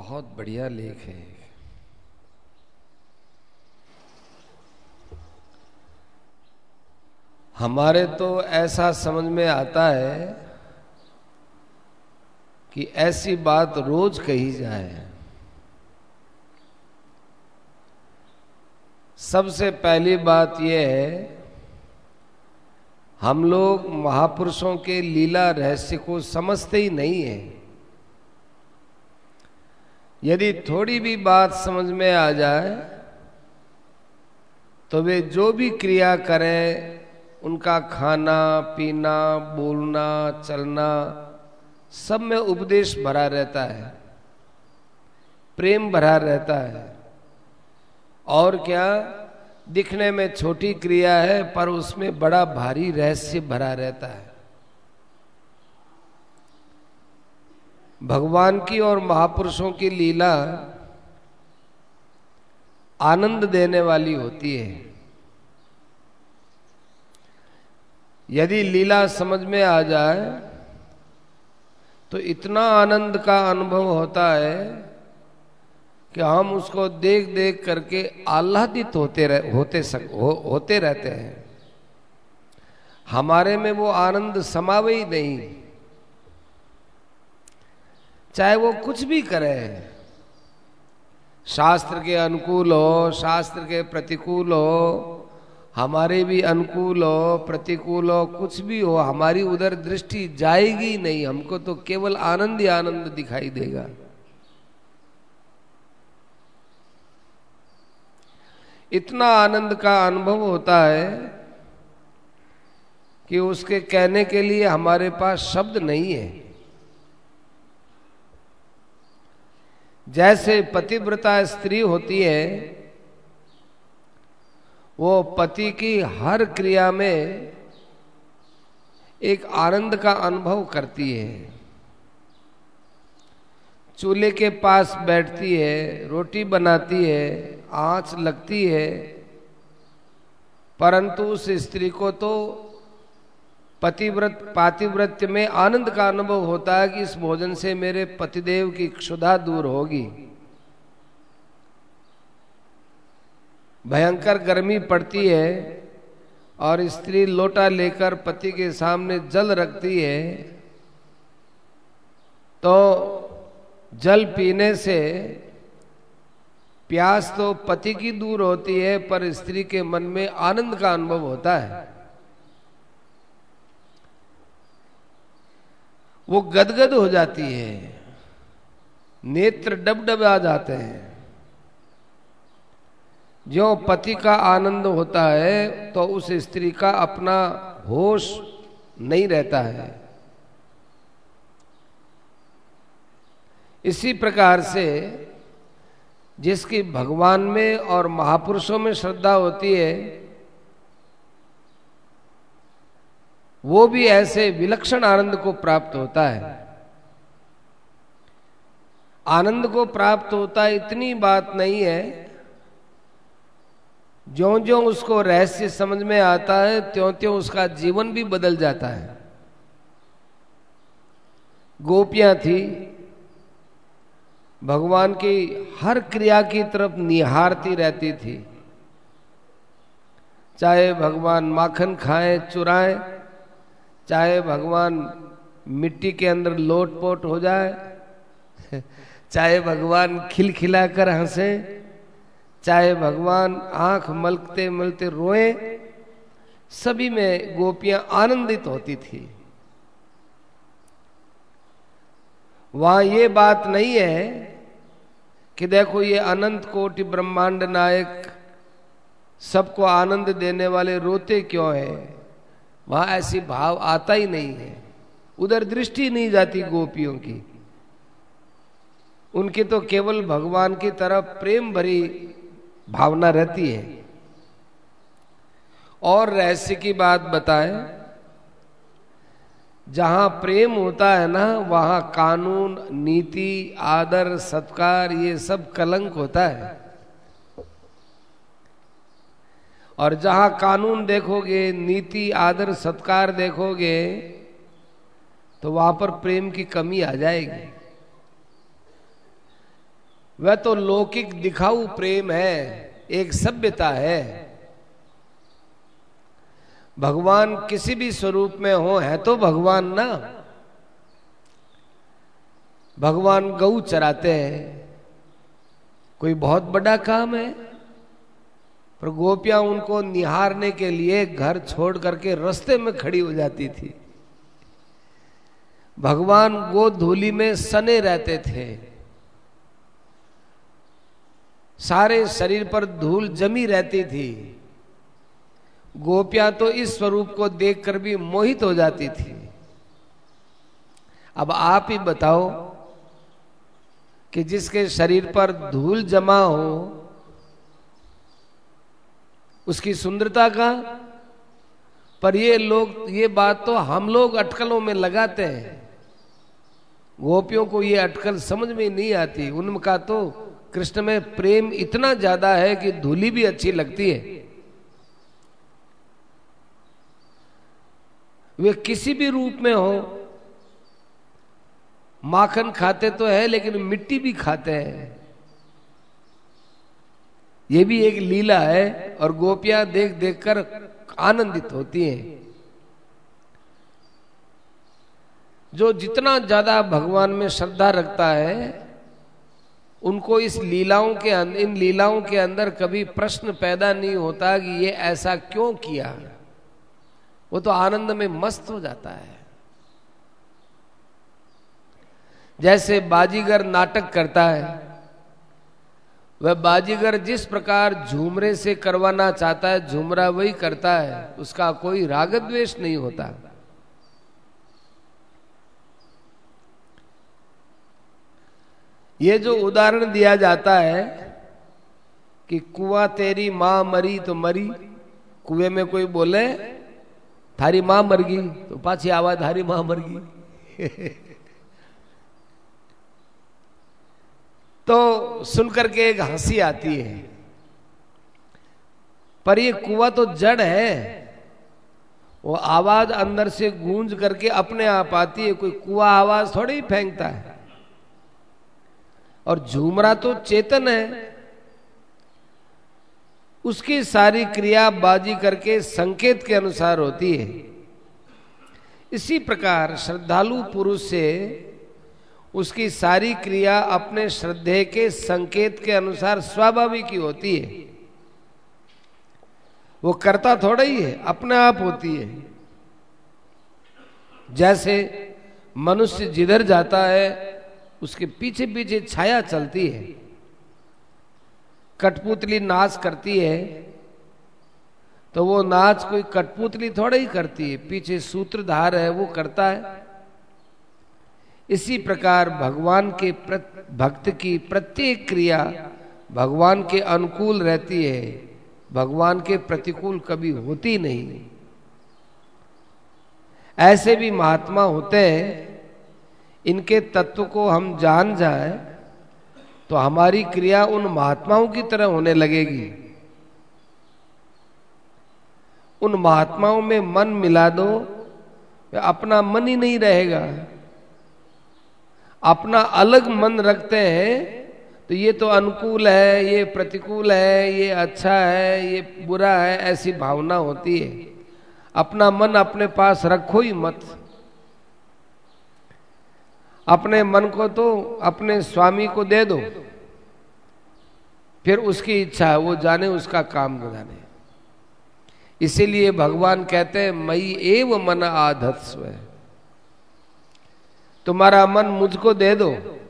बहुत बढ़िया लेख है। हमारे तो ऐसा समझ में आता है कि ऐसी बात रोज कही जाए। सबसे पहली बात यह है, हम लोग महापुरुषों के लीला रहस्य को समझते ही नहीं है। यदि थोड़ी भी बात समझ में आ जाए तो वे जो भी क्रिया करें, उनका खाना, पीना, बोलना, चलना, सब में उपदेश भरा रहता है, प्रेम भरा रहता है। और क्या? दिखने में छोटी क्रिया है, पर उसमें बड़ा भारी रहस्य भरा रहता है। भगवान की और महापुरुषों की लीला आनंद देने वाली होती है। यदि लीला समझ में आ जाए तो इतना आनंद का अनुभव होता है कि हम उसको देख देख करके आह्लादित होते रह, होते सक, हो, होते रहते हैं। हमारे में वो आनंद समावे ही नहीं। चाहे वो कुछ भी करे। शास्त्र के अनुकूल हो, शास्त्र के प्रतिकूल हो, हमारे भी अनुकूल हो, प्रतिकूल हो, कुछ भी हो, हमारी उधर दृष्टि जाएगी नहीं, हमको तो केवल आनंद ही आनंद दिखाई देगा। इतना आनंद का अनुभव होता है कि उसके कहने के लिए हमारे पास शब्द नहीं है। जैसे पतिव्रता स्त्री होती है, वो पति की हर क्रिया में एक आनंद का अनुभव करती है। चूल्हे के पास बैठती है, रोटी बनाती है, आँच लगती है, परंतु उस स्त्री को तो पतिव्रत, पातिव्रत्य में आनंद का अनुभव होता है कि इस भोजन से मेरे पतिदेव की क्षुधा दूर होगी। भयंकर गर्मी पड़ती है और स्त्री लोटा लेकर पति के सामने जल रखती है तो जल पीने से प्यास तो पति की दूर होती है, पर स्त्री के मन में आनंद का अनुभव होता है। वो गदगद हो जाती है। नेत्र डब डब आ जाते हैं। जो पति का आनंद होता है तो उस स्त्री का अपना होश नहीं रहता है। इसी प्रकार से जिसकी भगवान में और महापुरुषों में श्रद्धा होती है वो भी ऐसे विलक्षण आनंद को प्राप्त होता है। आनंद को प्राप्त होता है इतनी बात नहीं है। जो जो उसको रहस्य समझ में आता है त्यों त्यों उसका जीवन भी बदल जाता है। गोपियाँ थी। भगवान की हर क्रिया की तरफ़ निहारती रहती थी। चाहे भगवान माखन खाएँ, चुराएँ चाहे भगवान मिट्टी के अंदर लोट पोट हो जाए, चाहे भगवान खिलखिलाकर हंसे, चाहे भगवान आँख मलकते मलते रोए, सभी में गोपियाँ आनंदित होती थी। वहाँ ये बात नहीं है कि देखो ये अनंत कोटि ब्रह्मांड नायक सबको आनंद देने वाले रोते क्यों है। वहाँ ऐसी भाव आता ही नहीं है। उधर दृष्टि नहीं जाती गोपियों की। उनकी तो केवल भगवान की तरफ़ प्रेम भरी भावना रहती है। और रहस्य की बात बताएँ, जहाँ प्रेम होता है ना, वहाँ कानून, नीति, आदर, सत्कार, ये सब कलंक होता है। और जहाँ कानून देखोगे, नीति, आदर, सत्कार देखोगे तो वहाँ पर प्रेम की कमी आ जाएगी। वह तो लौकिक दिखाऊ प्रेम है, एक सभ्यता है। भगवान किसी भी स्वरूप में हो, है तो भगवान ना। भगवान गऊ चराते हैं। कोई बहुत बड़ा काम है। पर गोपियाँ उनको निहारने के लिए घर छोड़ करके रस्ते में खड़ी हो जाती थी। भगवान गोधूली में सने रहते थे। सारे शरीर पर धूल जमी रहती थी। गोपियाँ तो इस स्वरूप को देखकर भी मोहित हो जाती थी। अब आप ही बताओ कि जिसके शरीर पर धूल जमा हो उसकी सुंदरता का? पर ये लोग, ये बात तो हम लोग अटकलों में लगाते हैं। गोपियों को ये अटकल समझ में नहीं आती। उनका तो कृष्ण में प्रेम इतना ज़्यादा है कि धूली भी अच्छी लगती है। वे किसी भी रूप में हो, माखन खाते तो है, लेकिन मिट्टी भी खाते हैं। ये भी एक लीला है और गोपियाँ देख देख कर आनंदित होती हैं। जो जितना ज़्यादा भगवान में श्रद्धा रखता है, उनको इस लीलाओं के इन लीलाओं के अंदर कभी प्रश्न पैदा नहीं होता कि ये ऐसा क्यों किया। वो तो आनंद में मस्त हो जाता है। जैसे बाजीगर नाटक करता है वह बाजीगर जिस प्रकार झूमरे से करवाना चाहता है, झूमरा वही करता है, उसका कोई राग द्वेष नहीं होता। ये जो उदाहरण दिया जाता है कि कुआ तेरी माँ मरी तो मरी, कुएँ में कोई बोले, थारी माँ मर गई तो पाछी आवाज़, थारी माँ मर गई। तो सुनकर के एक हँसी आती है। पर ये कुआ तो जड़ है। वो आवाज़ अंदर से गूंज करके अपने आप आती है। कोई कुआ आवाज़ थोड़ी फेंकता है। और झूमरा तो चेतन है। उसकी सारी क्रिया बाजी करके संकेत के अनुसार होती है। इसी प्रकार श्रद्धालु पुरुष से उसकी सारी क्रिया अपने श्रद्धे के संकेत के अनुसार स्वाभाविक ही होती है। वो करता थोड़ा ही है, अपने आप होती है। जैसे मनुष्य जिधर जाता है, उसके पीछे पीछे छाया चलती है। कठपुतली नाच करती है तो वो नाच कोई कठपुतली थोड़ा ही करती है। पीछे सूत्रधार है, वो करता है। इसी प्रकार भगवान के भक्त की प्रत्येक क्रिया भगवान के अनुकूल रहती है। भगवान के प्रतिकूल कभी होती नहीं। ऐसे भी महात्मा होते हैं, इनके तत्व को हम जान जाए तो हमारी क्रिया उन महात्माओं की तरह होने लगेगी। उन महात्माओं में मन मिला दो, अपना मन ही नहीं रहेगा। अपना अलग मन रखते हैं तो ये तो अनुकूल है, ये प्रतिकूल है, ये अच्छा है, ये बुरा है, ऐसी भावना होती है। अपना मन अपने पास रखो ही मत। अपने मन को तो अपने स्वामी को दे दो। फिर उसकी इच्छा है, वो जाने उसका काम जाने इसीलिए भगवान कहते हैं मई एव मन आधत्स्व। है तुम्हारा मन मुझको दे दो।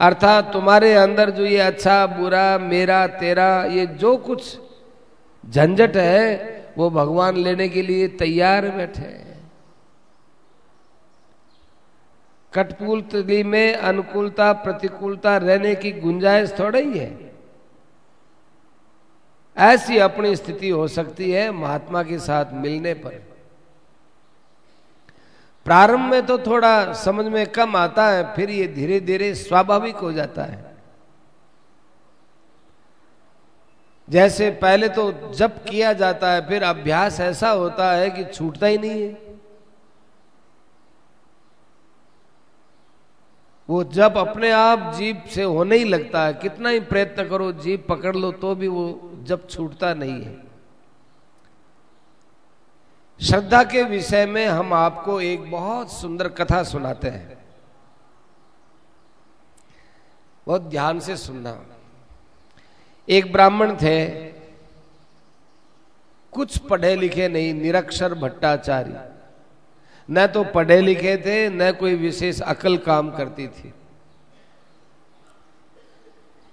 अर्थात तुम्हारे अंदर जो ये अच्छा बुरा, मेरा, तेरा, ये जो कुछ झंझट है, वो भगवान लेने के लिए तैयार बैठे हैं। कठपुतली में अनुकूलता, प्रतिकूलता रहने की गुंजाइश थोड़ा ही। है ऐसी अपनी स्थिति हो सकती है महात्मा के साथ मिलने पर। प्रारंभ में तो थोड़ा समझ में कम आता है, फिर ये धीरे धीरे स्वाभाविक हो जाता है। जैसे पहले तो जब किया जाता है, फिर अभ्यास ऐसा होता है कि छूटता ही नहीं है। वो जब अपने आप जीप से होने ही लगता है। कितना ही प्रयत्न करो, जीप पकड़ लो तो भी वो जब छूटता नहीं है। श्रद्धा के विषय में हम आपको एक बहुत सुंदर कथा सुनाते हैं। बहुत ध्यान से सुनना। एक ब्राह्मण थे, कुछ पढ़े लिखे नहीं, निरक्षर भट्टाचारी। न तो पढ़े लिखे थे, न कोई विशेष अकल काम करती थी।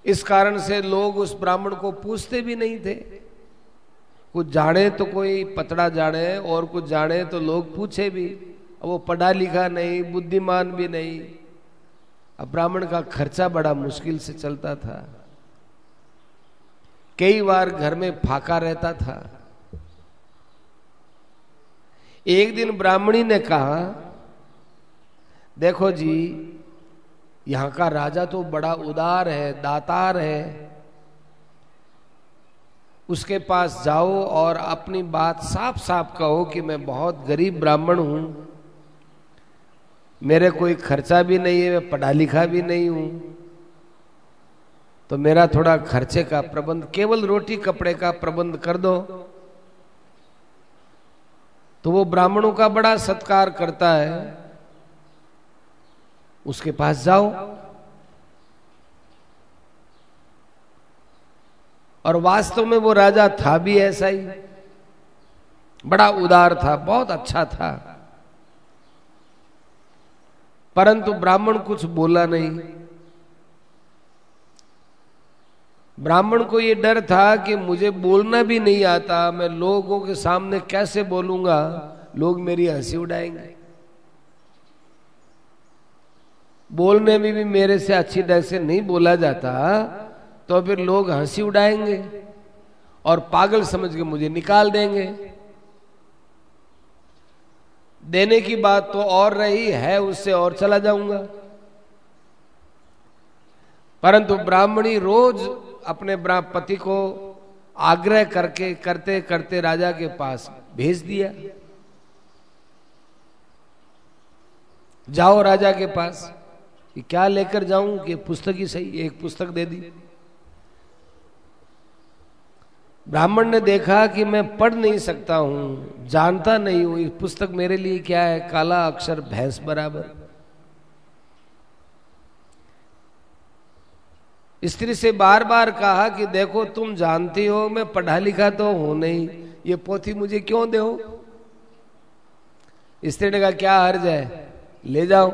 इस कारण से लोग उस ब्राह्मण को पूछते भी नहीं थे। कुछ जाने तो कोई पतड़ा जाने और कुछ जाने तो लोग पूछे भी। वो पढ़ा लिखा नहीं, बुद्धिमान भी नहीं। अब ब्राह्मण का खर्चा बड़ा मुश्किल से चलता था। कई बार घर में फाका रहता था। एक दिन ब्राह्मणी ने कहा, देखो जी, यहाँ का राजा तो बड़ा उदार है, दातार है। उसके पास जाओ और अपनी बात साफ़ साफ़ कहो कि मैं बहुत गरीब ब्राह्मण हूँ। मेरे कोई खर्चा भी नहीं है, मैं पढ़ा लिखा भी नहीं हूँ। तो मेरा थोड़ा खर्चे का प्रबंध, केवल रोटी कपड़े का प्रबंध कर दो। तो वो ब्राह्मणों का बड़ा सत्कार करता है। उसके पास जाओ। और वास्तव में वो राजा था भी ऐसा ही। बड़ा उदार था, बहुत अच्छा था। परंतु ब्राह्मण कुछ बोला नहीं। ब्राह्मण को ये डर था कि मुझे बोलना भी नहीं आता, मैं लोगों के सामने कैसे बोलूँगा? लोग मेरी हँसी उड़ाएँगे। बोलने में भी मेरे से अच्छी ढंग से नहीं बोला जाता। तो फिर लोग हँसी उड़ाएँगे और पागल समझ के मुझे निकाल देंगे। देने की बात तो और रही है, उससे और चला जाऊँगा। परंतु ब्राह्मणी रोज अपने पति को आग्रह करके, करते करते राजा के पास भेज दिया। जाओ राजा के पास कि क्या लेकर जाऊँ कि पुस्तक ही सही, एक पुस्तक दे दी। ब्राह्मण ने देखा कि मैं पढ़ नहीं सकता हूँ, जानता नहीं हूँ, इस पुस्तक मेरे लिए क्या है? काला अक्षर, भैंस बराबर। स्त्री से बार बार कहा कि देखो, तुम जानती हो, मैं पढ़ा लिखा तो हूँ नहीं, ये पोथी मुझे क्यों दो? स्त्री ने कहा, क्या हर्ज है? ले जाओ।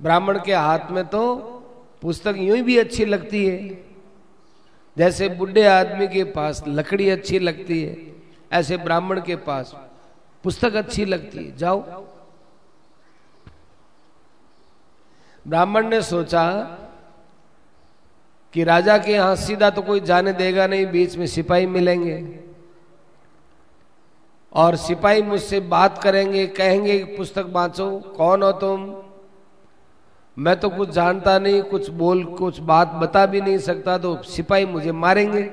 ब्राह्मण के हाथ में तो पुस्तक यूँ भी अच्छी लगती है। जैसे बुढ़े आदमी के पास लकड़ी अच्छी लगती है, ऐसे ब्राह्मण के पास पुस्तक अच्छी लगती है। जाओ। ब्राह्मण ने सोचा कि राजा के यहाँ सीधा तो कोई जाने देगा नहीं, बीच में सिपाही मिलेंगे। और सिपाही मुझसे बात करेंगे, कहेंगे, पुस्तक बांचो, कौन हो तुम? मैं तो कुछ जानता नहीं, कुछ बोल, कुछ बात बता भी नहीं सकता तो सिपाही मुझे मारेंगे।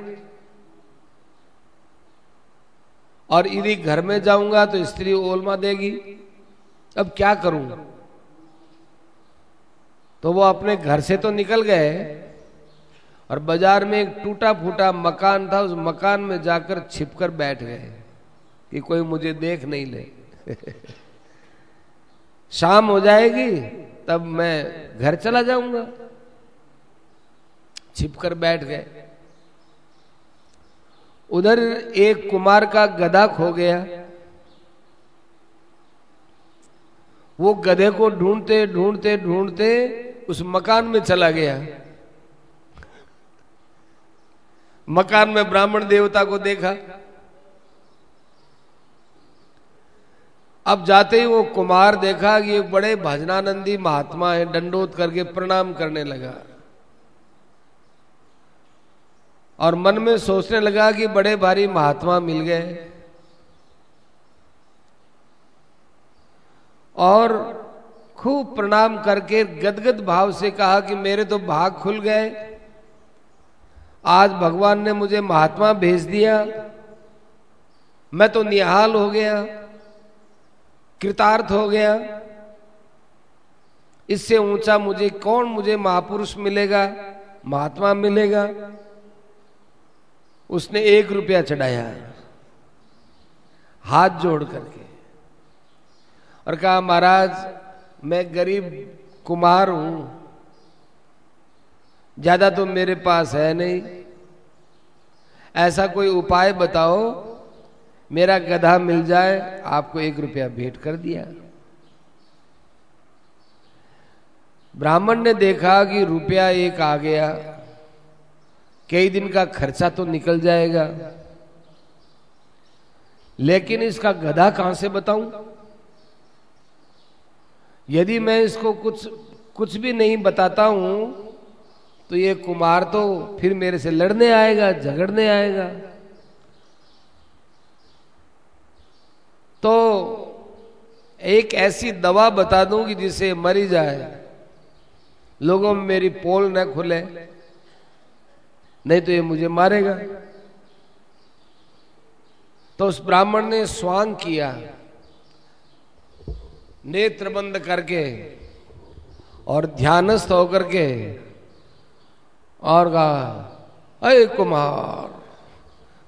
और यदि घर में जाऊँगा तो स्त्री ओलमा देगी। अब क्या करूँ? तो वो अपने घर से तो निकल गए, और बाज़ार में एक टूटा फूटा मकान था, उस मकान में जाकर छिपकर बैठ गए, कि कोई मुझे देख नहीं ले। शाम हो जाएगी तब मैं घर चला जाऊँगा। छिपकर बैठ गए। उधर एक कुमार का गधा खो गया। वो गधे को ढूंढते ढूंढते ढूंढते उस मकान में चला गया। मकान में ब्राह्मण देवता को देखा। अब जाते ही वो कुमार देखा कि एक बड़े भजनानंदी महात्मा है, दंडोत करके प्रणाम करने लगा। और मन में सोचने लगा कि बड़े भारी महात्मा मिल गए। और खूब प्रणाम करके गदगद भाव से कहा कि मेरे तो भाग खुल गए। आज भगवान ने मुझे महात्मा भेज दिया। मैं तो निहाल हो गया। कृतार्थ हो गया। इससे ऊँचा मुझे कौन मुझे महापुरुष मिलेगा? महात्मा मिलेगा। उसने एक रुपया चढ़ाया। हाथ जोड़ करके। और कहा, महाराज, मैं गरीब कुमार हूँ। ज़्यादा तो मेरे पास है नहीं। ऐसा कोई उपाय बताओ मेरा गधा मिल जाए, आपको एक रुपया भेंट कर दिया। ब्राह्मण ने देखा कि रुपया एक आ गया। कई दिन का खर्चा तो निकल जाएगा। लेकिन इसका गधा कहाँ से बताऊँ? यदि मैं इसको कुछ कुछ भी नहीं बताता हूँ तो ये कुमार तो फिर मेरे से लड़ने आएगा, झगड़ने आएगा। तो एक ऐसी दवा बता दूँ कि जिसे मरी जाए। लोगों में मेरी पोल न खुले, नहीं तो ये मुझे मारेगा। तो उस ब्राह्मण ने स्वांग किया, नेत्र बंद करके और ध्यानस्थ होकर के और कहा अरे कुमार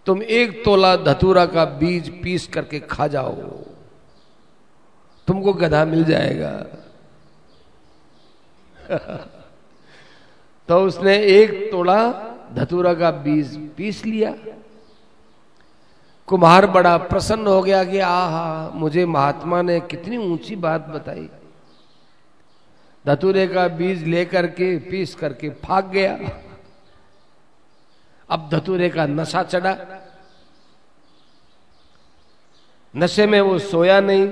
तुम एक तोला धतूरा का बीज पीस करके खा जाओ। तुमको गधा मिल जाएगा। तो उसने एक तोला धतूरा का बीज पीस लिया। कुम्हार बड़ा प्रसन्न हो गया कि आहा, मुझे महात्मा ने कितनी ऊँची बात बताई। धतूरे का बीज लेकर के पीस करके फाक गया। अब धतूरे का नशा चढ़ा। नशे में वो सोया नहीं।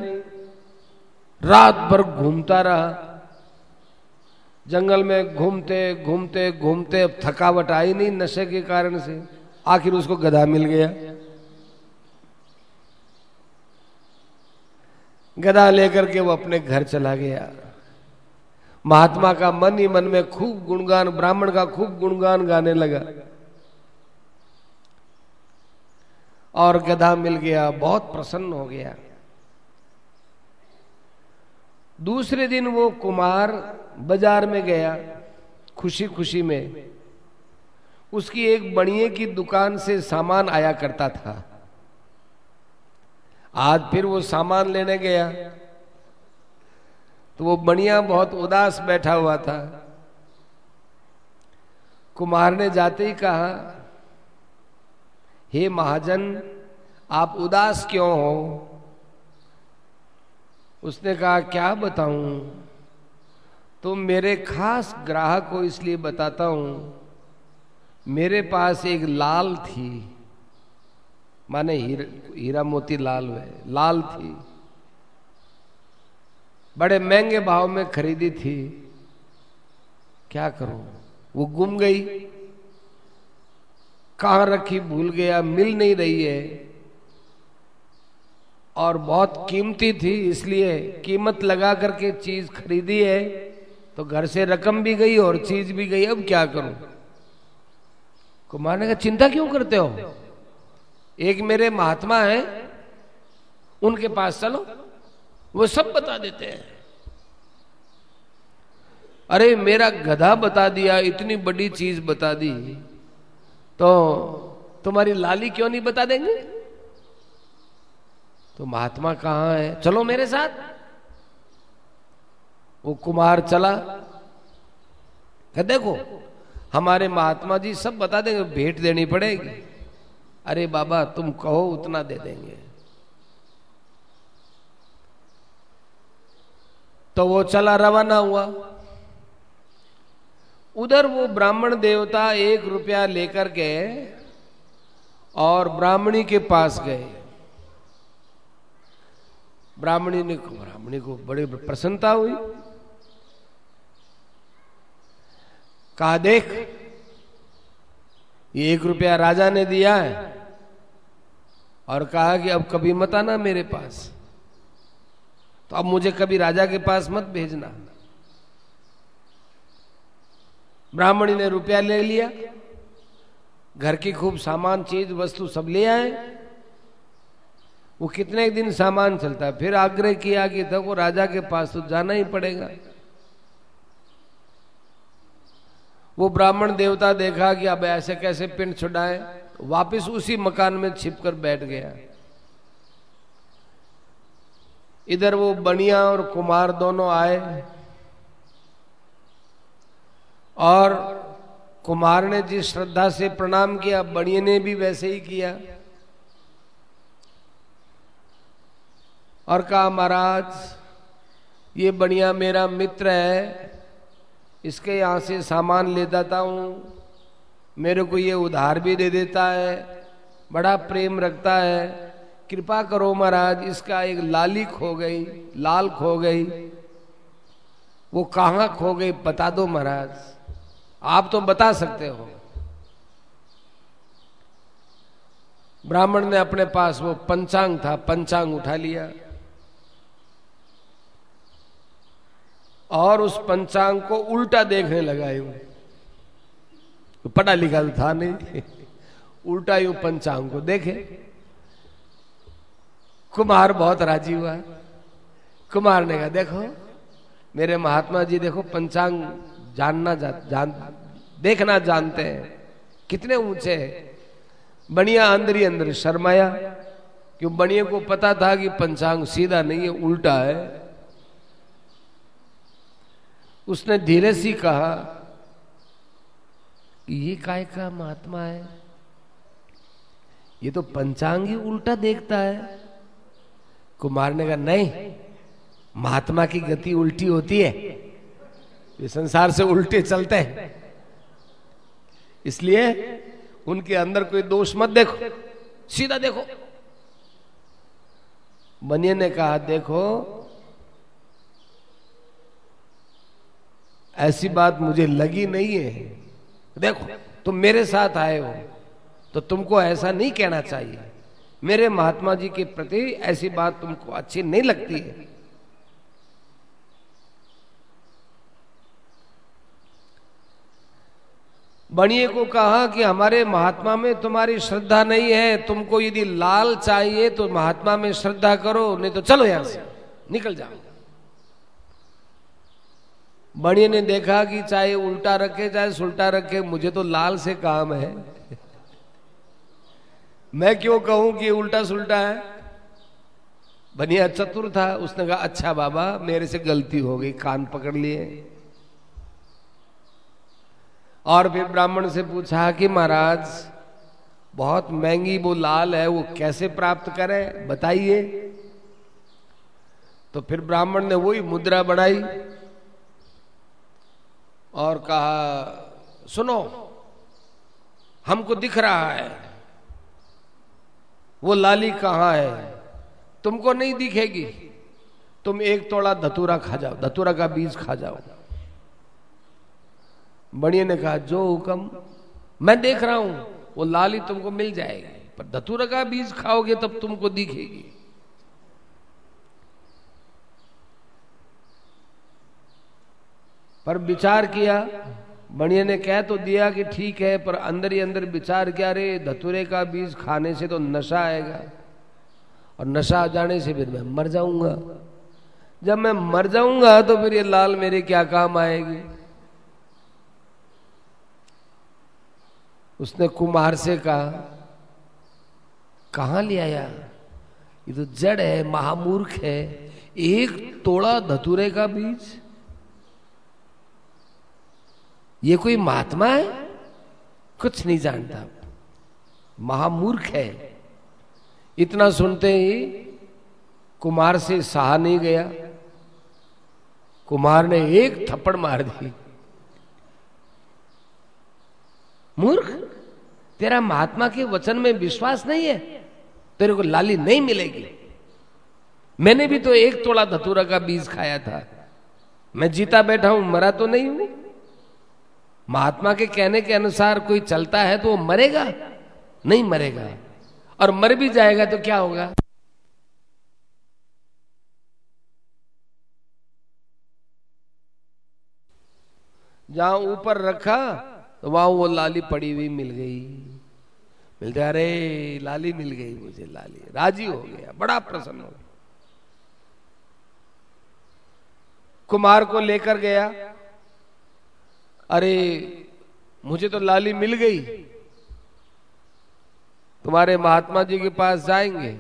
रात भर घूमता रहा। जंगल में घूमते घूमते घूमते अब थकावट आई नहीं नशे के कारण से। आखिर उसको गधा मिल गया। गधा लेकर के वो अपने घर चला गया। महात्मा का मन ही मन में खूब गुणगान, ब्राह्मण का खूब गुणगान गाने लगा। और गधा मिल गया, बहुत प्रसन्न हो गया। दूसरे दिन वो कुमार बाज़ार में गया खुशी खुशी में। उसकी एक बणिए की दुकान से सामान आया करता था। आज फिर वो सामान लेने गया। तो वो बनिया बहुत उदास बैठा हुआ था। कुमार ने जाते ही कहा हे महाजन आप उदास क्यों हो? उसने कहा क्या बताऊँ? तो मेरे खास ग्राहक को इसलिए बताता हूँ। मेरे पास एक लाल थी। माने हीर, हीरा मोती लाल है लाल थी। बड़े महँगे भाव में खरीदी थी। क्या करूँ? वो गुम गई। कहाँ रखी, भूल गया, मिल नहीं रही है। और बहुत कीमती थी, इसलिए कीमत लगा करके चीज़ खरीदी है तो घर से रकम भी गई और चीज़ भी गई, अब क्या करूँ? कुमार ने कहा, चिंता क्यों करते हो? एक मेरे महात्मा है, उनके पास चलो, वो सब बता देते हैं। अरे, मेरा गधा बता दिया, इतनी बड़ी चीज़ बता दी। तो तुम्हारी लाली क्यों नहीं बता देंगे? तो महात्मा कहाँ है? चलो मेरे साथ। वो कुमार चला। है देखो, हमारे महात्मा जी सब बता देंगे, भेंट देनी पड़ेगी। अरे बाबा, तुम कहो, उतना दे देंगे। तो वो चला, रवाना हुआ। उधर वो ब्राह्मण देवता एक रुपया लेकर गए और ब्राह्मणी के पास गए। ब्राह्मणी ने ब्राह्मणी को बड़ी प्रसन्नता हुई। कहा, देख, ये एक रुपया राजा ने दिया है और कहा कि अब कभी मत आना मेरे पास। तो अब मुझे कभी राजा के पास मत भेजना। ब्राह्मणी ने रुपया ले लिया। घर की खूब सामान, चीज़, वस्तु सब ले आए। वो कितने दिन सामान चलता है? फिर आग्रह किया कि देखो राजा के पास तो जाना ही पड़ेगा। वो ब्राह्मण देवता देखा कि अब ऐसे कैसे पिंड छुड़ाए वापिस उसी मकान में छिपकर बैठ गया। इधर वो बनिया और कुमार दोनों आए। और कुमार ने जिस श्रद्धा से प्रणाम किया बनिए ने भी वैसे ही किया। और कहा, महाराज, ये बढ़िया मेरा मित्र है, इसके यहाँ से सामान ले जाता हूँ। मेरे को ये उधार भी दे देता है, बड़ा प्रेम रखता है। कृपा करो महाराज, इसका एक लाली खो गई, लाल खो गई। वो कहाँ खो गई, बता दो महाराज। आप तो बता सकते हो। ब्राह्मण ने अपने पास वो पंचांग था, पंचांग उठा लिया। और उस पंचांग को उल्टा देखने लगा यूँ। तो पढ़ा लिखा तो था नहीं। उल्टा यूँ पंचांग को देखे। कुमार बहुत राज़ी हुआ। कुमार ने कहा, देखो, मेरे महात्मा जी देखो, पंचांग जानना जा, जान देखना जानते हैं। कितने ऊँचे हैं। बनिया अंदर ही अंदर शर्माया। क्यों बनिया को पता था कि पंचांग सीधा नहीं है उल्टा है। उसने धीरे सी कहा कि ये काय का महात्मा है? ये तो पंचांग ही उल्टा देखता है। कुमार ने कहा नहीं महात्मा की गति उल्टी होती है। ये संसार से उल्टे चलते हैं। इसलिए उनके अंदर कोई दोष मत देखो। सीधा देखो। बनिए ने कहा, देखो, ऐसी बात मुझे लगी नहीं है। देखो, तुम मेरे साथ आए हो तो तुमको ऐसा नहीं कहना चाहिए। मेरे महात्मा जी के प्रति ऐसी बात तुमको अच्छी नहीं लगती है। बणिए को कहा कि हमारे महात्मा में तुम्हारी श्रद्धा नहीं है, तुमको यदि लाल चाहिए तो महात्मा में श्रद्धा करो, नहीं तो चलो यहाँ से, निकल जाओ। बणिए ने देखा कि चाहे उल्टा रखे, चाहे सुल्टा रखे, मुझे तो लाल से काम है। मैं क्यों कहूँ कि उल्टा सुल्टा है? बनिया चतुर था, उसने कहा अच्छा बाबा, मेरे से गलती हो गई, कान पकड़ लिए। और फिर ब्राह्मण से पूछा कि महाराज, बहुत महँगी वो लाल है, वो कैसे प्राप्त करें? बताइए। तो फिर ब्राह्मण ने वही मुद्रा बढ़ाई और कहा, सुनो, हमको दिख रहा है, वो लाली कहाँ है? तुमको नहीं दिखेगी। तुम एक तोड़ा धतूरा खा जाओ, धतूरा का बीज खा जाओ। बढ़िया ने कहा, जो हुक्म मैं देख रहा हूँ, वो लाली तुमको मिल जाएगी। पर धतूरा का बीज खाओगे तब तुमको दिखेगी। पर विचार किया, बढ़िया ने कह तो दिया कि ठीक है, पर अंदर ही अंदर विचार किया रे धतुरे का बीज खाने से तो नशा आएगा। और नशा आ जाने से फिर मैं मर जाऊँगा। जब मैं मर जाऊँगा तो फिर ये लाल मेरे क्या काम आएगी? उसने कुमार से कहा कहा ले आया? ये तो जड़ है, महामूर्ख है, एक तोड़ा धतुरे का बीज। ये कोई महात्मा है? कुछ नहीं जानता। महामूर्ख है। इतना सुनते ही कुमार से सहा नहीं गया। कुमार ने एक थप्पड़ मार दी। मूर्ख? तेरा महात्मा के वचन में विश्वास नहीं है? तेरे को लाली नहीं मिलेगी। मैंने भी तो एक तोड़ा धतूरा का बीज खाया था। मैं जीता बैठा हूँ, मरा तो नहीं हूँ। महात्मा के कहने के अनुसार कोई चलता है तो वो मरेगा? नहीं मरेगा। और मर भी जाएगा तो क्या होगा? जहाँ ऊपर रखा तो वहाँ, वो लाली पड़ी हुई मिल गई। मिल गया अरे लाली मिल गई मुझे, लाली। राज़ी हो गया, बड़ा प्रसन्न हो गया। कुमार को लेकर गया। अरे, मुझे तो लाली मिल गई। तुम्हारे महात्मा जी के पास जाएँगे।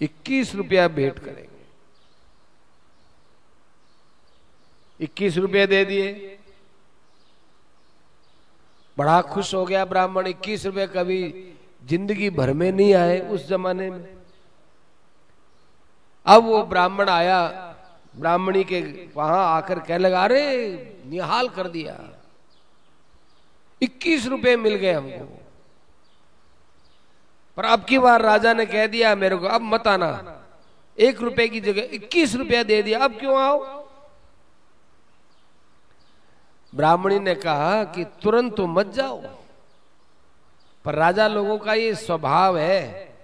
इक्कीस रुपया भेंट करेंगे। इक्कीस रुपये दे दिए। बड़ा खुश हो गया ब्राह्मण, इक्कीस रुपए कभी ज़िंदगी भर में नहीं आए उस जमाने में। अब वो ब्राह्मण आया, ब्राह्मणी के वहाँ आकर कह लगा, अरे, निहाल कर दिया। इक्कीस रुपए मिल गए हमको। पर अब की बार राजा ने कह दिया मेरे को, अब मत आना। एक रुपए की जगह, इक्कीस रुपया दे दिया। अब क्यों आओ? ब्राह्मणी ने कहा कि तुरंत तो मत जाओ। पर राजा लोगों का ये स्वभाव है।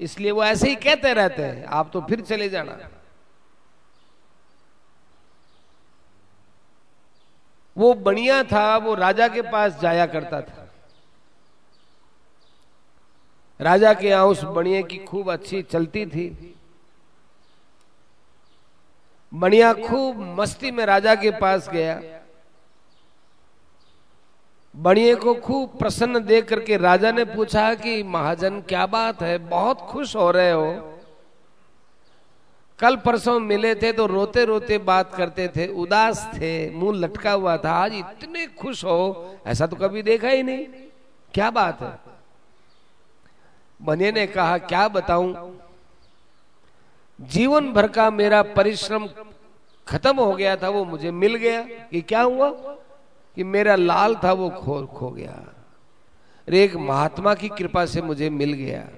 इसलिए वो ऐसे ही कहते रहते हैं, आप तो फिर चले जाना। वो बढ़िया था, वो राजा के पास जाया करता था। राजा के यहाँ उस बनिए की खूब अच्छी चलती थी। बनिया खूब मस्ती में राजा के पास गया। बनिए को खूब प्रसन्न देख करके राजा ने पूछा कि, महाजन, क्या बात है? बहुत खुश हो रहे हो। कल परसों मिले थे तो रोते रोते बात करते थे। उदास थे, मुँह लटका हुआ था। आज इतने खुश हो, ऐसा तो कभी देखा ही नहीं। क्या बात है? बनिए ने कहा, क्या बताऊँ? जीवन भर का मेरा परिश्रम खत्म हो गया था, वो मुझे मिल गया। कि क्या हुआ? कि मेरा लाल था, वो खो खो गया। अरे, एक महात्मा की कृपा से मुझे मिल गया।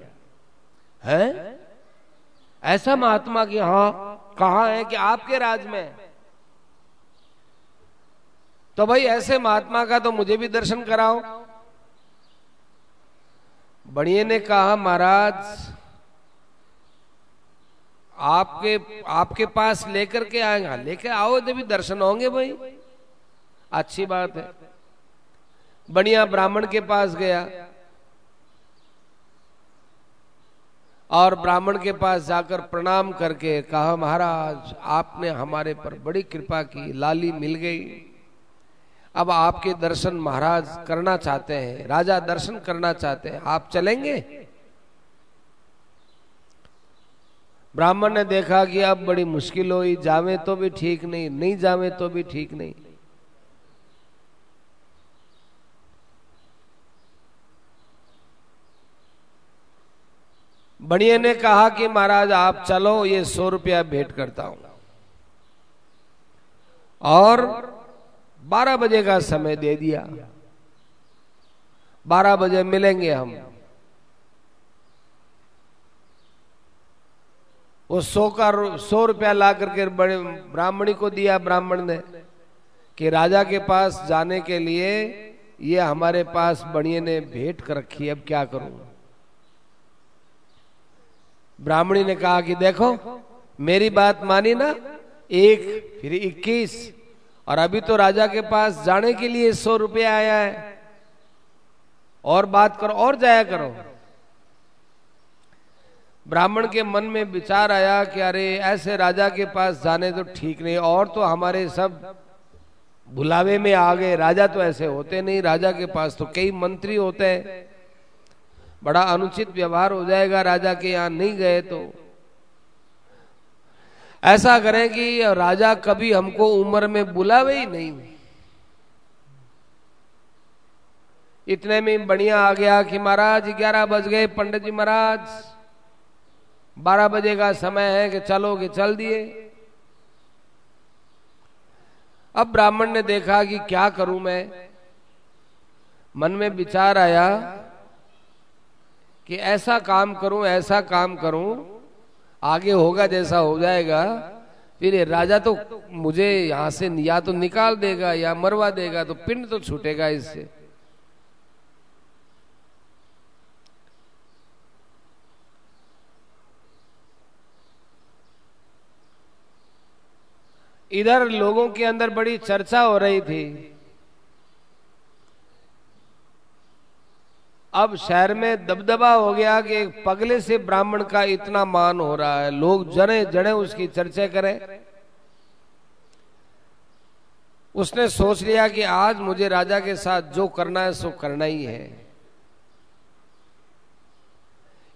है? ऐसा महात्मा की हाँ कहा है कि आपके राज में। तो भाई, ऐसे महात्मा का तो मुझे भी दर्शन कराओ। बढ़िए ने कहा, महाराज आपके आपके पास लेकर के आएगा। लेकर आओ भी दर्शन होंगे भाई। अच्छी बात है। बढ़िया ब्राह्मण के पास गया। और ब्राह्मण के पास जाकर प्रणाम करके कहा, महाराज, आपने हमारे पर बड़ी कृपा की, लाली मिल गई। अब आपके दर्शन महाराज करना चाहते हैं, राजा दर्शन करना चाहते हैं। आप चलेंगे? ब्राह्मण ने देखा कि अब बड़ी मुश्किल हुई जावे तो भी ठीक नहीं नहीं जावे तो भी ठीक नहीं। बढ़िया ने कहा कि महाराज, आप चलो, ये सौ रुपया भेंट करता हूँ। और बारह बजे का समय दे दिया। बारह बजे मिलेंगे हम। वो सौ का सौ रुपया ला करके बड़े ब्राह्मणी को दिया ब्राह्मण ने कि राजा के पास जाने के लिए ये हमारे पास बढ़िया ने भेंट कर रखी अब क्या करूँ? ब्राह्मणी ने कहा कि देखो, मेरी बात मानी ना, एक, फिर इक्कीस, और अभी तो राजा के पास जाने के लिए सौ रुपया आया है। और बात करो, और जाया करो। ब्राह्मण के मन में विचार आया कि अरे, ऐसे राजा के पास जाने तो ठीक नहीं, और तो हमारे सब बुलावे में आ गए। राजा तो ऐसे होते नहीं, राजा के पास तो कई मंत्री होते हैं। बड़ा अनुचित व्यवहार हो जाएगा, राजा के यहाँ नहीं गए तो। ऐसा करें कि राजा कभी हमको उम्र में बुलावे ही नहीं। इतने में बढ़िया आ गया कि महाराज, ग्यारह बज गए पंडित जी महाराज। बारह बजे का समय है कि चलो कि चल दिए। अब ब्राह्मण ने देखा कि क्या करूँ मैं। मन में विचार आया कि ऐसा काम करूँ, ऐसा काम करूँ, आगे होगा जैसा हो जाएगा। फिर राजा तो मुझे यहाँ से या तो निकाल देगा या मरवा देगा तो पिंड तो छूटेगा इससे। इधर लोगों के अंदर बड़ी चर्चा हो रही थी। अब शहर में दबदबा हो गया कि एक पगले से ब्राह्मण का इतना मान हो रहा है। लोग जड़े जड़े उसकी चर्चा करें। उसने सोच लिया कि आज मुझे राजा के साथ जो करना है, सो करना ही है।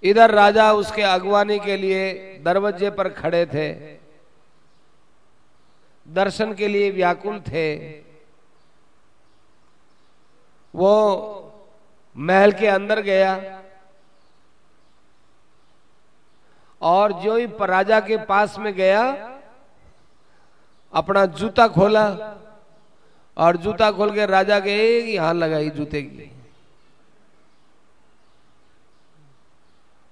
इधर राजा उसके अगवानी के लिए दरवाजे पर खड़े थे। दर्शन के लिए व्याकुल थे। वो महल के अंदर गया और जो ही राजा के पास में गया, अपना जूता खोला और जूता खोल के राजा के ही हाथ लगाई जूते की।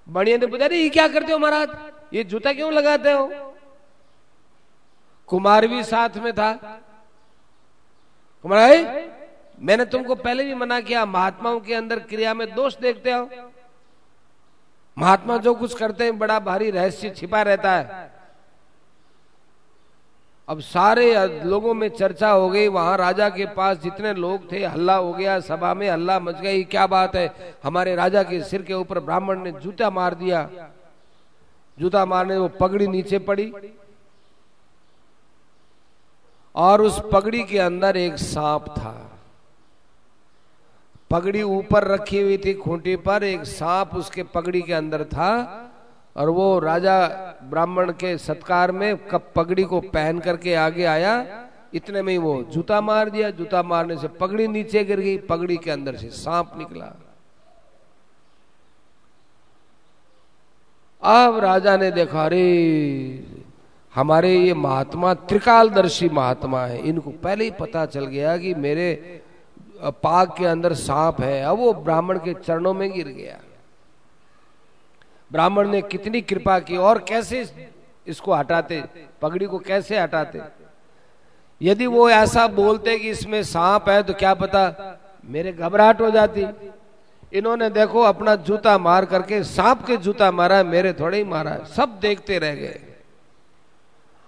बढ़िया ने पूछा ये क्या करते हो महाराज? ये जूता क्यों लगाते हो? कुमार भी साथ में था। कुमार मैंने तुमको पहले भी मना किया, महात्माओं के अंदर क्रिया में दोष देखते हो। महात्मा जो कुछ करते हैं, बड़ा भारी रहस्य छिपा रहता है। अब सारे लोगों में चर्चा हो गई, वहाँ राजा के पास जितने लोग थे, हल्ला हो गया, सभा में हल्ला मच गई, क्या बात है? हमारे राजा के सिर के ऊपर ब्राह्मण ने जूता मार दिया। जूता मारने वो पगड़ी नीचे पड़ी। और उस पगड़ी के अंदर एक सांप था। पगड़ी ऊपर रखी हुई थी खूंटी पर, एक सांप उसके पगड़ी के अंदर था और वो राजा ब्राह्मण के सत्कार में कब पगड़ी को पहन करके आगे आया। इतने में ही वो जूता मार दिया। जूता मारने से पगड़ी नीचे गिर गई, पगड़ी के अंदर से सांप निकला। अब राजा ने देखा, अरे हमारे ये महात्मा, त्रिकालदर्शी महात्मा है, इनको पहले ही पता चल गया कि मेरे पाग के अंदर सांप है, अब वो ब्राह्मण के चरणों में गिर गया। ब्राह्मण ने कितनी कृपा की, और कैसे इसको हटाते, पगड़ी को कैसे हटाते? यदि वो ऐसा बोलते कि इसमें सांप है तो क्या पता मेरे घबराहट हो जाती। इन्होंने देखो, अपना जूता मार करके, सांप के जूता मारा, मेरे थोड़े ही मारा, सब देखते रह गए।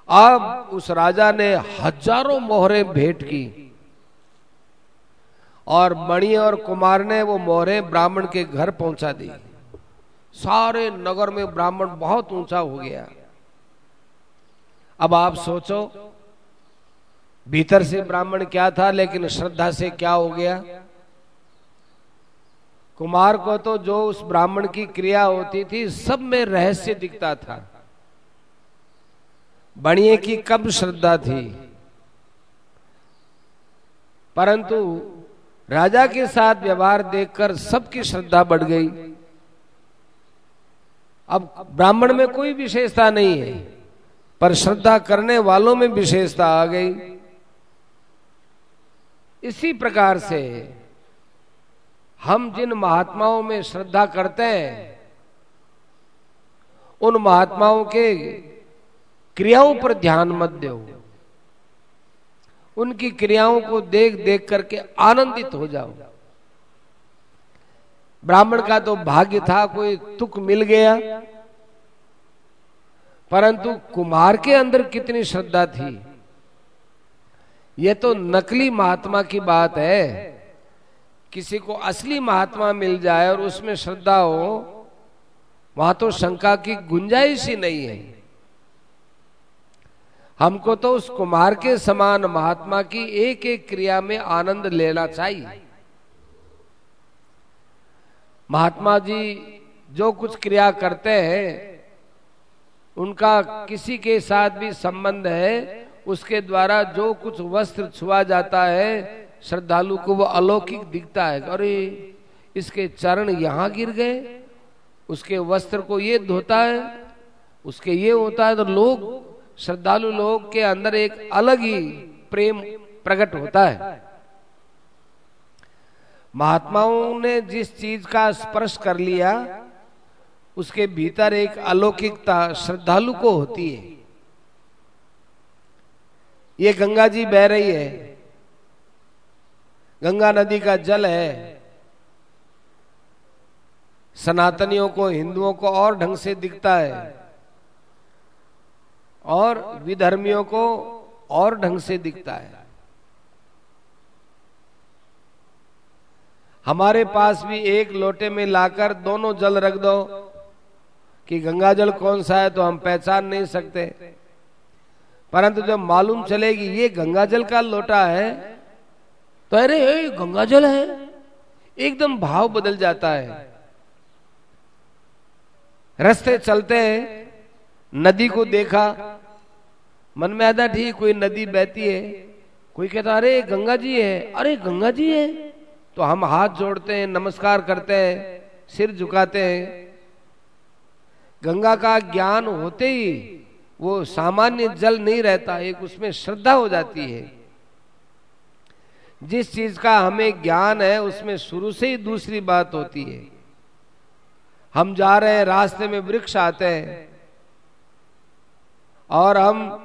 अब उस राजा ने हज़ारों मोहरे भेंट की। और मणि और कुमार ने वो मोहरे ब्राह्मण के घर पहुँचा दी। सारे नगर में ब्राह्मण बहुत ऊँचा हो गया। अब आप सोचो, भीतर से ब्राह्मण क्या था, लेकिन श्रद्धा से क्या हो गया? कुमार को तो जो उस ब्राह्मण की क्रिया होती थी, सब में रहस्य दिखता था। बणिए की कब श्रद्धा थी। परंतु राजा के साथ व्यवहार देखकर सबकी श्रद्धा बढ़ गई। अब ब्राह्मण में कोई विशेषता नहीं है, पर श्रद्धा करने वालों में विशेषता आ गई। इसी प्रकार से हम जिन महात्माओं में श्रद्धा करते हैं, उन महात्माओं के क्रियाओं पर ध्यान मत दो। उनकी क्रियाओं को देख देख करके आनंदित हो जाओ। ब्राह्मण का तो भाग्य था, कोई तुक मिल गया। परंतु कुमार के अंदर कितनी श्रद्धा थी। यह तो नकली महात्मा की बात है। किसी को असली महात्मा मिल जाए और उसमें श्रद्धा हो, वहाँ तो शंका की गुंजाइश ही नहीं है। हमको तो उस कुमार के समान महात्मा की एक एक क्रिया में आनंद लेना चाहिए। महात्मा जी जो कुछ क्रिया करते हैं, उनका किसी के साथ भी संबंध है, उसके द्वारा जो कुछ वस्त्र छुआ जाता है, श्रद्धालु को वो अलौकिक दिखता है अरे, इसके चरण यहाँ गिर गए, उसके वस्त्र को ये धोता है, उसके ये होता है तो लोग श्रद्धालु लोग के अंदर एक अलग ही प्रेम प्रकट होता है। महात्माओं ने जिस चीज़ का स्पर्श कर लिया, उसके भीतर एक अलौकिकता श्रद्धालु को होती है। ये गंगा जी बह रही है। गंगा नदी का जल है। सनातनियों को, हिंदुओं को और ढंग से दिखता है। और विधर्मियों को और ढंग से दिखता है। हमारे पास भी एक लोटे में लाकर दोनों जल रख दो कि गंगा जल कौन सा है तो हम पहचान नहीं सकते। परंतु जब मालूम चलेगी ये गंगा जल का लोटा है तो अरे गंगा जल है। एकदम भाव बदल जाता है। रस्ते चलते नदी को देखा मन में आता ठीक, कोई नदी बहती है, कोई कहता, अरे, गंगा जी है। अरे, गंगा जी है? तो हम हाथ जोड़ते हैं, नमस्कार करते हैं, सिर झुकाते हैं। गंगा का ज्ञान होते ही वो सामान्य जल नहीं रहता, एक उसमें श्रद्धा हो जाती है। जिस चीज़ का हमें ज्ञान है, उसमें शुरू से ही दूसरी बात होती है। हम जा रहे हैं, रास्ते में वृक्ष आते हैं, और हम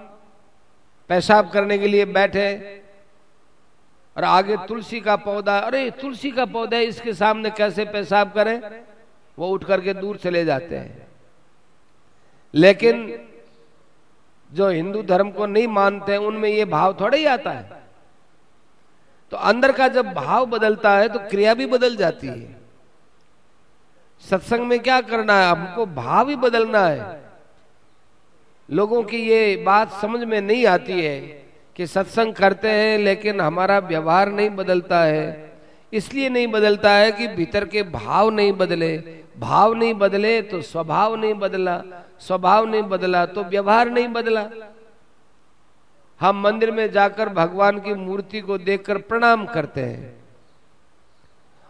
पेशाब करने के लिए बैठे और आगे तुलसी का पौधा, अरे तुलसी का पौधा है इसके सामने कैसे पेशाब करें? वो उठ करके दूर चले जाते हैं। लेकिन जो हिंदू धर्म को नहीं मानते, उनमें ये भाव थोड़ा ही आता है। तो अंदर का जब भाव बदलता है तो क्रिया भी बदल जाती है। सत्संग में क्या करना है? हमको भाव ही बदलना है। लोगों की ये बात समझ में नहीं आती है कि सत्संग करते हैं, लेकिन हमारा व्यवहार नहीं बदलता है। इसलिए नहीं बदलता है कि भीतर के भाव नहीं बदले। भाव नहीं बदले तो स्वभाव नहीं बदला। स्वभाव नहीं बदला तो व्यवहार नहीं बदला। हम मंदिर में जाकर भगवान की मूर्ति को देखकर प्रणाम करते हैं।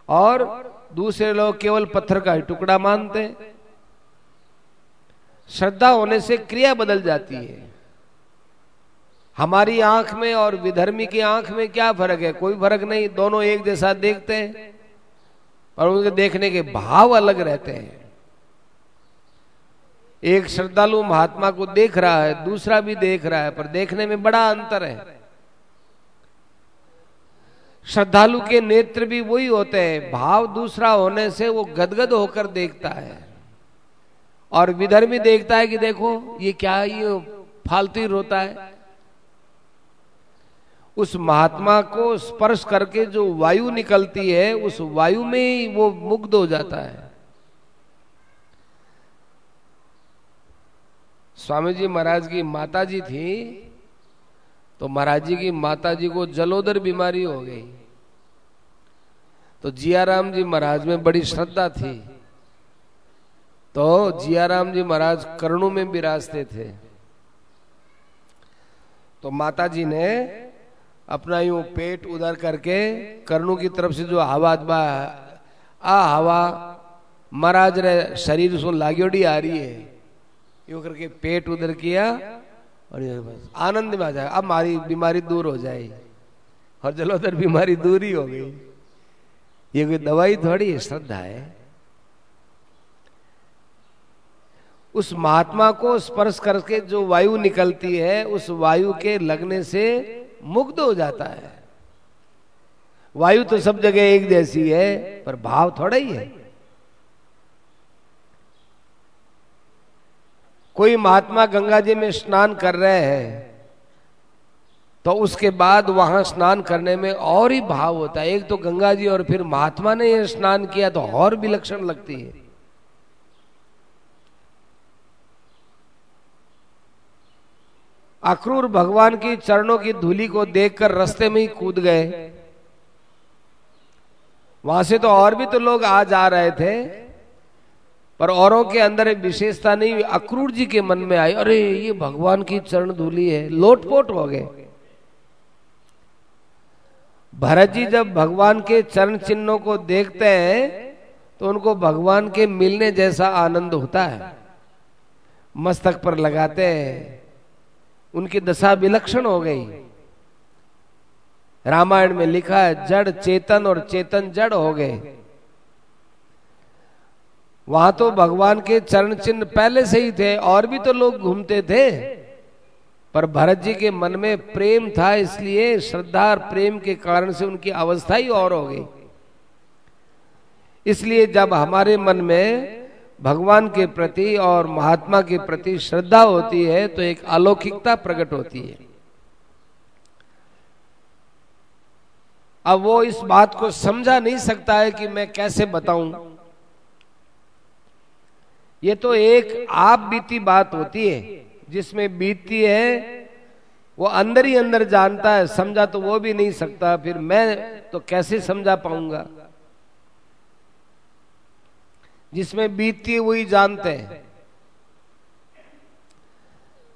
और दूसरे लोग केवल पत्थर का ही टुकड़ा मानते हैं। श्रद्धा होने से क्रिया बदल जाती है। हमारी आँख में और विधर्मी की आँख में क्या फ़र्क है? कोई फ़र्क नहीं, दोनों एक जैसा देखते हैं और उनके देखने के भाव अलग रहते हैं। एक श्रद्धालु महात्मा को देख रहा है, दूसरा भी देख रहा है, पर देखने में बड़ा अंतर है। श्रद्धालु के नेत्र भी वही होते हैं, भाव दूसरा होने से वो गदगद होकर देखता है। और विधर्मी देखता है कि देखो, ये क्या, ये फालतू रोता है। उस महात्मा को स्पर्श करके जो वायु निकलती है, उस वायु में ही वो मुग्ध हो जाता है। स्वामी जी महाराज की माता जी थी तो महाराज जी की माता जी को जलोदर बीमारी हो गई। तो जियाराम जी महाराज में बड़ी श्रद्धा थी। तो जियाराम जी महाराज कर्णों में विराजते थे। तो माता जी ने अपना यूँ पेट उधर करके कर्णों की तरफ़ से जो हवा आ हवा महाराज रे शरीर सो लागोड़ी आ रही है। यूँ करके पेट उधर किया और बस आनंद में आ जाए। अब हमारी बीमारी दूर हो जाए। और चलो उधर बीमारी दूर ही हो गई। ये कोई दवाई थोड़ी है? श्रद्धा है? उस महात्मा को स्पर्श करके जो वायु निकलती है, उस वायु के लगने से मुग्ध हो जाता है। वायु तो सब जगह एक जैसी है, पर भाव थोड़ा ही है। कोई महात्मा गंगा जी में स्नान कर रहे हैं तो उसके बाद वहाँ स्नान करने में और ही भाव होता है। एक तो गंगा जी और फिर महात्मा ने यह स्नान किया तो और भी लक्षण लगती है। अक्रूर भगवान की चरणों की धूली को देखकर रास्ते में ही कूद गए। वहाँ से तो और भी तो लोग आ जा रहे थे, पर औरों के अंदर एक विशेषता नहीं, अक्रूर जी के मन में आई, अरे, ये भगवान की चरण धूली है, लोटपोट हो गए। भरत जी जब भगवान के चरण चिन्हों को देखते हैं तो उनको भगवान के मिलने जैसा आनंद होता है। मस्तक पर लगाते हैं। उनकी दशा विलक्षण हो गई। रामायण में लिखा है, जड़ चेतन और चेतन जड़ हो गए। वहाँ तो भगवान के चरण चिन्ह पहले से ही थे, और भी तो लोग घूमते थे। पर भरत जी के मन में प्रेम था, इसलिए श्रद्धा और प्रेम के कारण से उनकी अवस्था ही और हो गई। इसलिए जब हमारे मन में भगवान के प्रति और महात्मा के प्रति श्रद्धा होती है तो एक अलौकिकता प्रकट होती है। अब वो इस बात को समझा नहीं सकता है कि मैं कैसे बताऊँ। ये तो एक आप बीती बात होती है, जिसमें बीतती है, वो अंदर ही अंदर जानता है, समझा तो वो भी नहीं सकता, फिर मैं तो कैसे समझा पाऊँगा? जिसमें बीतती वही जानते हैं।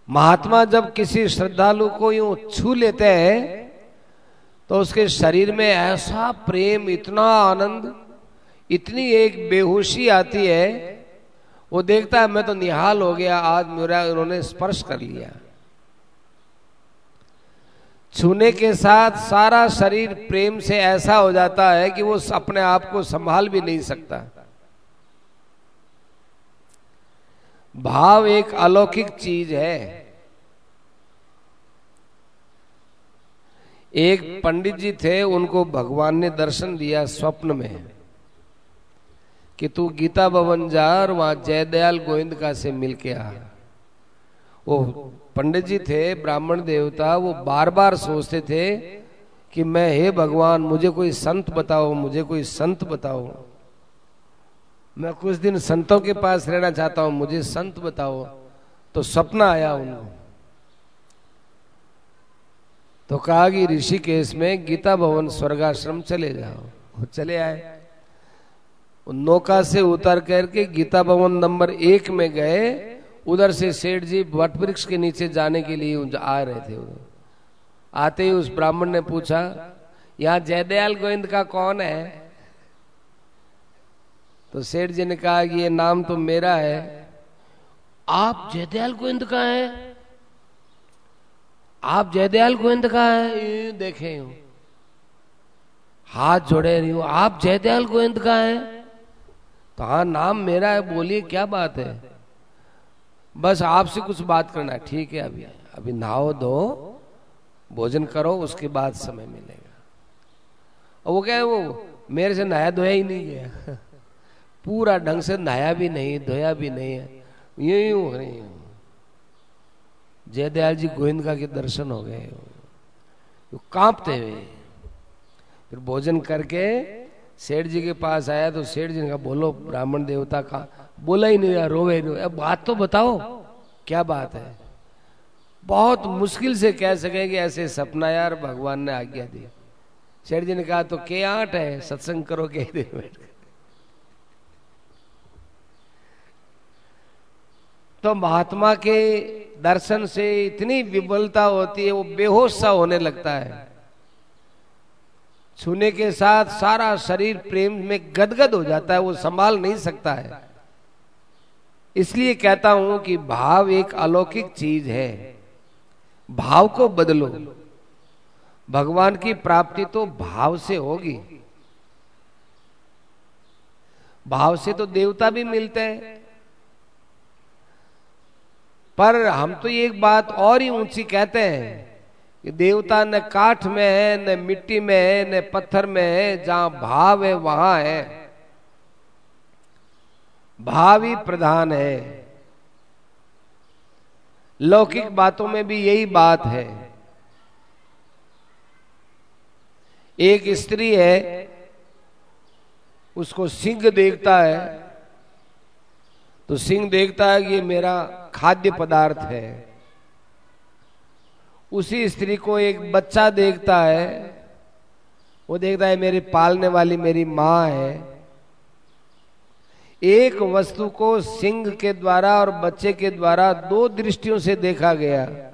महात्मा जब किसी श्रद्धालु को यूँ छू लेते हैं तो उसके शरीर में ऐसा प्रेम, इतना आनंद, इतनी एक बेहोशी आती है, वो देखता है, मैं तो निहाल हो गया, आज मेरा उन्होंने स्पर्श कर लिया। छूने के साथ सारा शरीर प्रेम से ऐसा हो जाता है कि वो अपने आप को संभाल भी नहीं सकता। भाव एक अलौकिक चीज़ है। एक पंडित जी थे, उनको भगवान ने दर्शन दिया स्वप्न में कि तू गीता भवन जा और वहाँ जयदयाल गोविंद का से मिल के आ। वो पंडित जी थे, ब्राह्मण देवता, वो बार बार सोचते थे कि मैं, हे भगवान, मुझे कोई संत बताओ, मुझे कोई संत बताओ। मैं कुछ दिन संतों के पास रहना चाहता हूँ, मुझे संत बताओ। तो सपना आया उनको। तो कहा कि ऋषिकेश में गीता भवन स्वर्गाश्रम चले जाओ। वो चले आए। नौका से उतर करके गीता भवन नंबर एक में गए। उधर से सेठ जी वट वृक्ष के नीचे जाने के लिए आ रहे थे। आते ही उस ब्राह्मण ने पूछा, यहाँ जयदयाल गोविंद का कौन है? तो सेठ जी ने कहा कि ये नाम तो मेरा है। आप जयदयाल गोविंद का है? आप जयदयाल गोविंद का है? देखे हूँ हाथ जोड़े रही हूँ आप जयदयाल गोविंद का है? तो हाँ नाम मेरा है, बोलिए क्या बात है? बस आपसे कुछ बात करना है। ठीक है, अभी अभी नहाओ दो भोजन करो, उसके बाद समय मिलेगा। और वो क्या है, वो मेरे से नहाया धोया ही नहीं गया। पूरा ढंग से नहाया भी नहीं, धोया भी नहीं है। यूँ यूँ हो रही जयदयाल जी गोविंदा के दर्शन हो गए। कांपते हुए फिर भोजन करके सेठ जी के पास आया तो सेठ जी ने कहा, बोलो, ब्राह्मण देवता का बोला ही नहीं, यार, रोवे नहीं अब बात तो बताओ, क्या बात है? बहुत मुश्किल से कह सके कि ऐसे सपना यार भगवान ने आज्ञा दी। सेठ जी ने कहा तो के आठ है? सत्संग करो के बैठ तो महात्मा के दर्शन से इतनी विबलता होती है, वो बेहोश सा होने लगता है। छूने के साथ सारा शरीर प्रेम में गदगद हो जाता है, वो संभाल नहीं सकता है। इसलिए कहता हूँ कि भाव एक अलौकिक चीज़ है। भाव को बदलो। भगवान की प्राप्ति तो भाव से होगी। भाव से तो देवता भी मिलते हैं। पर हम तो एक बात और ही ऊँची कहते हैं कि देवता न काठ में है, न मिट्टी में है, न पत्थर में है, जहाँ भाव है वहाँ है। भाव ही प्रधान है। लौकिक बातों में भी यही बात है। एक स्त्री है, उसको सिंह देखता है तो सिंह देखता है कि ये मेरा खाद्य पदार्थ है। उसी स्त्री को एक बच्चा देखता है। वो देखता है, मेरी पालने वाली मेरी माँ है। एक वस्तु को सिंह के द्वारा और बच्चे के द्वारा दो दृष्टियों से देखा गया।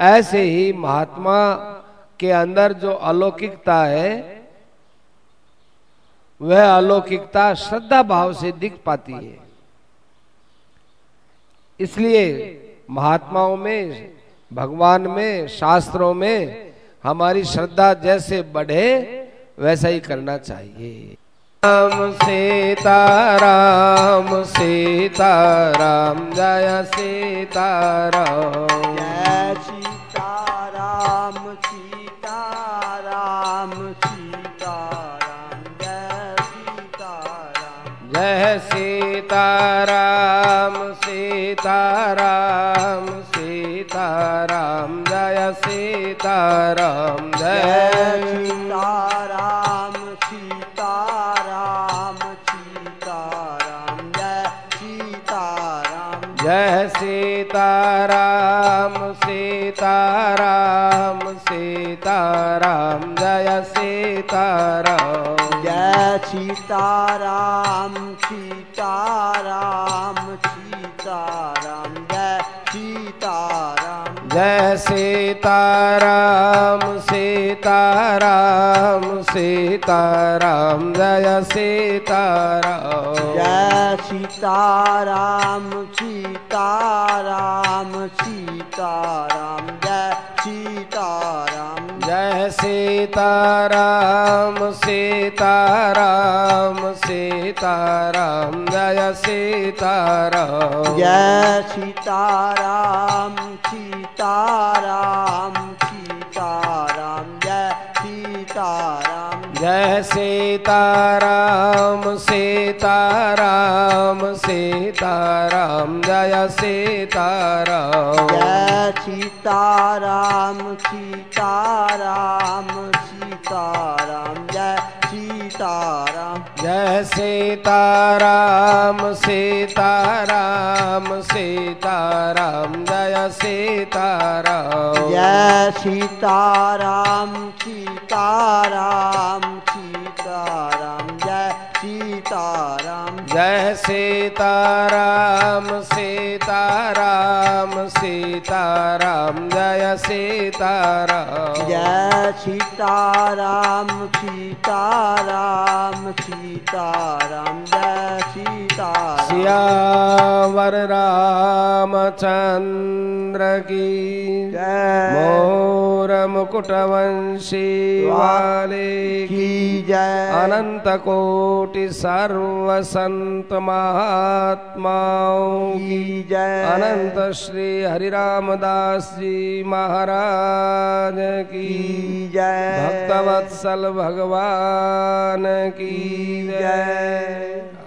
ऐसे ही महात्मा के अंदर जो अलौकिकता है वह अलौकिकता श्रद्धा भाव से दिख पाती है। इसलिए महात्माओं में, भगवान में, शास्त्रों में हमारी श्रद्धा जैसे बढ़े, वैसा ही करना चाहिए। राम सीता राम सीता, राम जय सीता, राम। सीताराम सीताराम सीताराम जय सीताराम जय सीताराम सीताराम सीताराम जय सीताराम। जय सीताराम सीताराम सीताराम जय सीताराम। जय सीताराम सीता सीताराम सीताराम जय सीताराम। जय सीताराम सीताराम सीताराम जय सीताराम। जय सीताराम सीताराम सीताराम जय सीताराम। सीताराम सीताराम सीताराम जय सीताराम। जय सीताराम सीताराम। सीताराम जय सीताराम सीताराम सीताराम जय सीताराम। जय सीताराम सीताराम सीताराम जय सीताराम। जय सीताराम सीताराम सीताराम जय सीताराम। जय सीताराम सीताराम सीताराम सीताराम सीताराम जय सीताराम। जय सीताराम सीताराम सीताराम जय सियावर रामचंद्र की जय। मोर मुकुटवंशी वाले की जय। अनंत कोटि सर्व संत महात्माओं की जय। अनंत श्री हरिरामदास जी महाराज की जय। भक्तवत्सल भगवान की जय।